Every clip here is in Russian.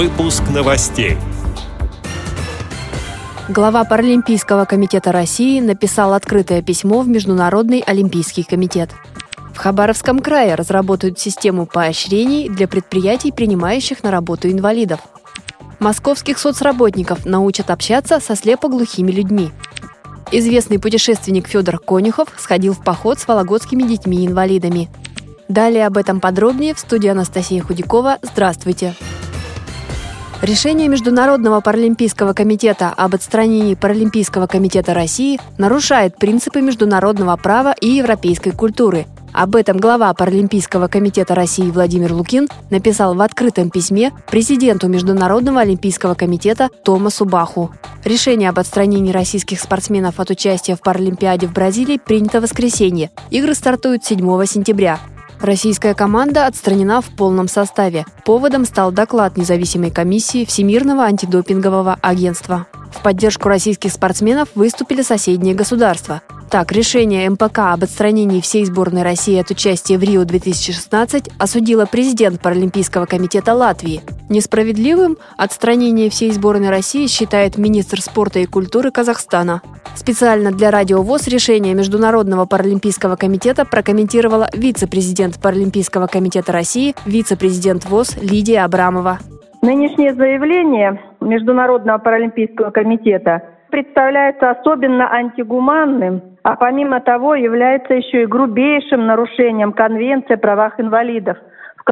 Выпуск новостей. Глава Паралимпийского комитета России написал открытое письмо в Международный олимпийский комитет. В Хабаровском крае разработают систему поощрений для предприятий, принимающих на работу инвалидов. Московских соцработников научат общаться со слепоглухими людьми. Известный путешественник Федор Конюхов сходил в поход с вологодскими детьми-инвалидами. Далее об этом подробнее в студии Анастасия Худякова. Здравствуйте! Решение Международного паралимпийского комитета об отстранении Паралимпийского комитета России нарушает принципы международного права и европейской культуры. Об этом глава Паралимпийского комитета России Владимир Лукин написал в открытом письме президенту Международного олимпийского комитета Томасу Баху. Решение об отстранении российских спортсменов от участия в Паралимпиаде в Бразилии принято в воскресенье. Игры стартуют 7 сентября. Российская команда отстранена в полном составе. Поводом стал доклад независимой комиссии Всемирного антидопингового агентства. В поддержку российских спортсменов выступили соседние государства. Так, решение МПК об отстранении всей сборной России от участия в Рио-2016 осудила президент Паралимпийского комитета Латвии. Несправедливым отстранение всей сборной России считает министр спорта и культуры Казахстана. Специально для Радио ВОЗ решение Международного паралимпийского комитета прокомментировала вице-президент Паралимпийского комитета России, вице-президент ВОЗ Лидия Абрамова. Нынешнее заявление Международного паралимпийского комитета представляется особенно антигуманным, а помимо того является еще и грубейшим нарушением Конвенции о правах инвалидов,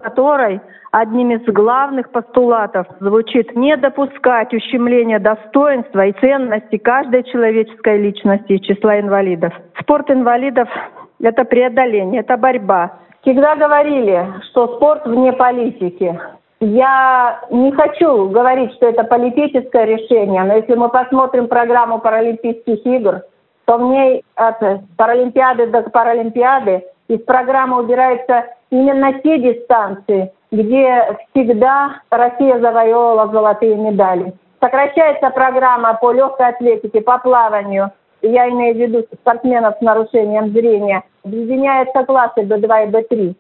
которой одним из главных постулатов звучит не допускать ущемления достоинства и ценности каждой человеческой личности из числа инвалидов. Спорт инвалидов – это преодоление, это борьба. Всегда говорили, что спорт вне политики. Я не хочу говорить, что это политическое решение, но если мы посмотрим программу Паралимпийских игр, то в ней от Паралимпиады до Паралимпиады из программы убираются именно те дистанции, где всегда Россия завоевывала золотые медали. Сокращается программа по легкой атлетике, по плаванию. Я имею в виду спортсменов с нарушением зрения. Объединяются классы B2 и B3.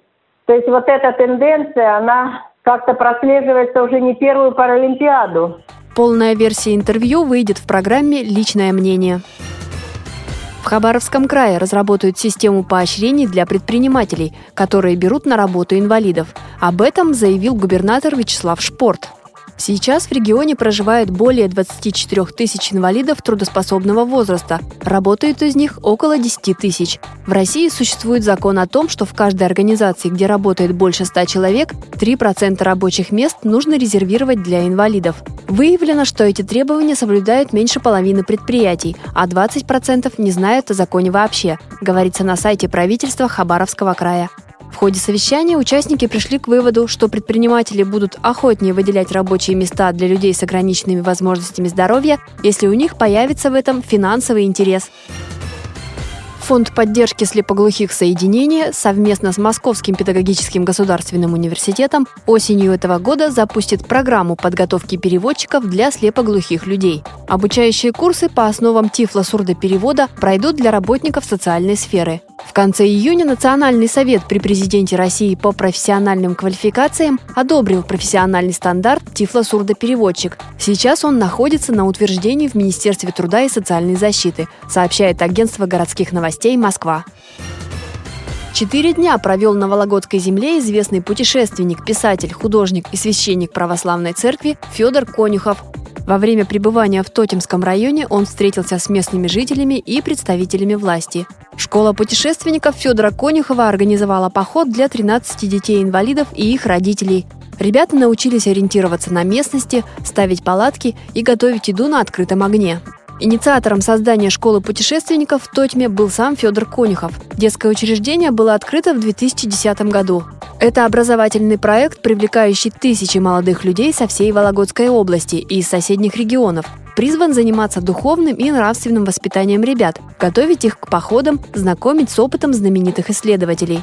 То есть вот эта тенденция, она как-то прослеживается уже не первую Паралимпиаду. Полная версия интервью выйдет в программе «Личное мнение». Хабаровском крае разработают систему поощрений для предпринимателей, которые берут на работу инвалидов. Об этом заявил губернатор Вячеслав Шпорт. Сейчас в регионе проживает более 24 тысяч инвалидов трудоспособного возраста. Работает из них около 10 тысяч. В России существует закон о том, что в каждой организации, где работает больше 100 человек, 3% рабочих мест нужно резервировать для инвалидов. Выявлено, что эти требования соблюдают меньше половины предприятий, а 20% не знают о законе вообще, говорится на сайте правительства Хабаровского края. В ходе совещания участники пришли к выводу, что предприниматели будут охотнее выделять рабочие места для людей с ограниченными возможностями здоровья, если у них появится в этом финансовый интерес. Фонд поддержки слепоглухих соединения совместно с Московским педагогическим государственным университетом осенью этого года запустит программу подготовки переводчиков для слепоглухих людей. Обучающие курсы по основам тифло-сурдоперевода пройдут для работников социальной сферы. В конце июня Национальный совет при президенте России по профессиональным квалификациям одобрил профессиональный стандарт Тифло-сурдопереводчик. Сейчас он находится на утверждении в Министерстве труда и социальной защиты, сообщает агентство городских новостей «Москва». Четыре дня провел на Вологодской земле известный путешественник, писатель, художник и священник православной церкви Федор Конюхов. Во время пребывания в Тотемском районе он встретился с местными жителями и представителями власти. Школа путешественников Федора Конюхова организовала поход для 13 детей-инвалидов и их родителей. Ребята научились ориентироваться на местности, ставить палатки и готовить еду на открытом огне. Инициатором создания школы путешественников в Тотьме был сам Федор Конюхов. Детское учреждение было открыто в 2010 году. Это образовательный проект, привлекающий тысячи молодых людей со всей Вологодской области и из соседних регионов. Призван заниматься духовным и нравственным воспитанием ребят, готовить их к походам, знакомить с опытом знаменитых исследователей.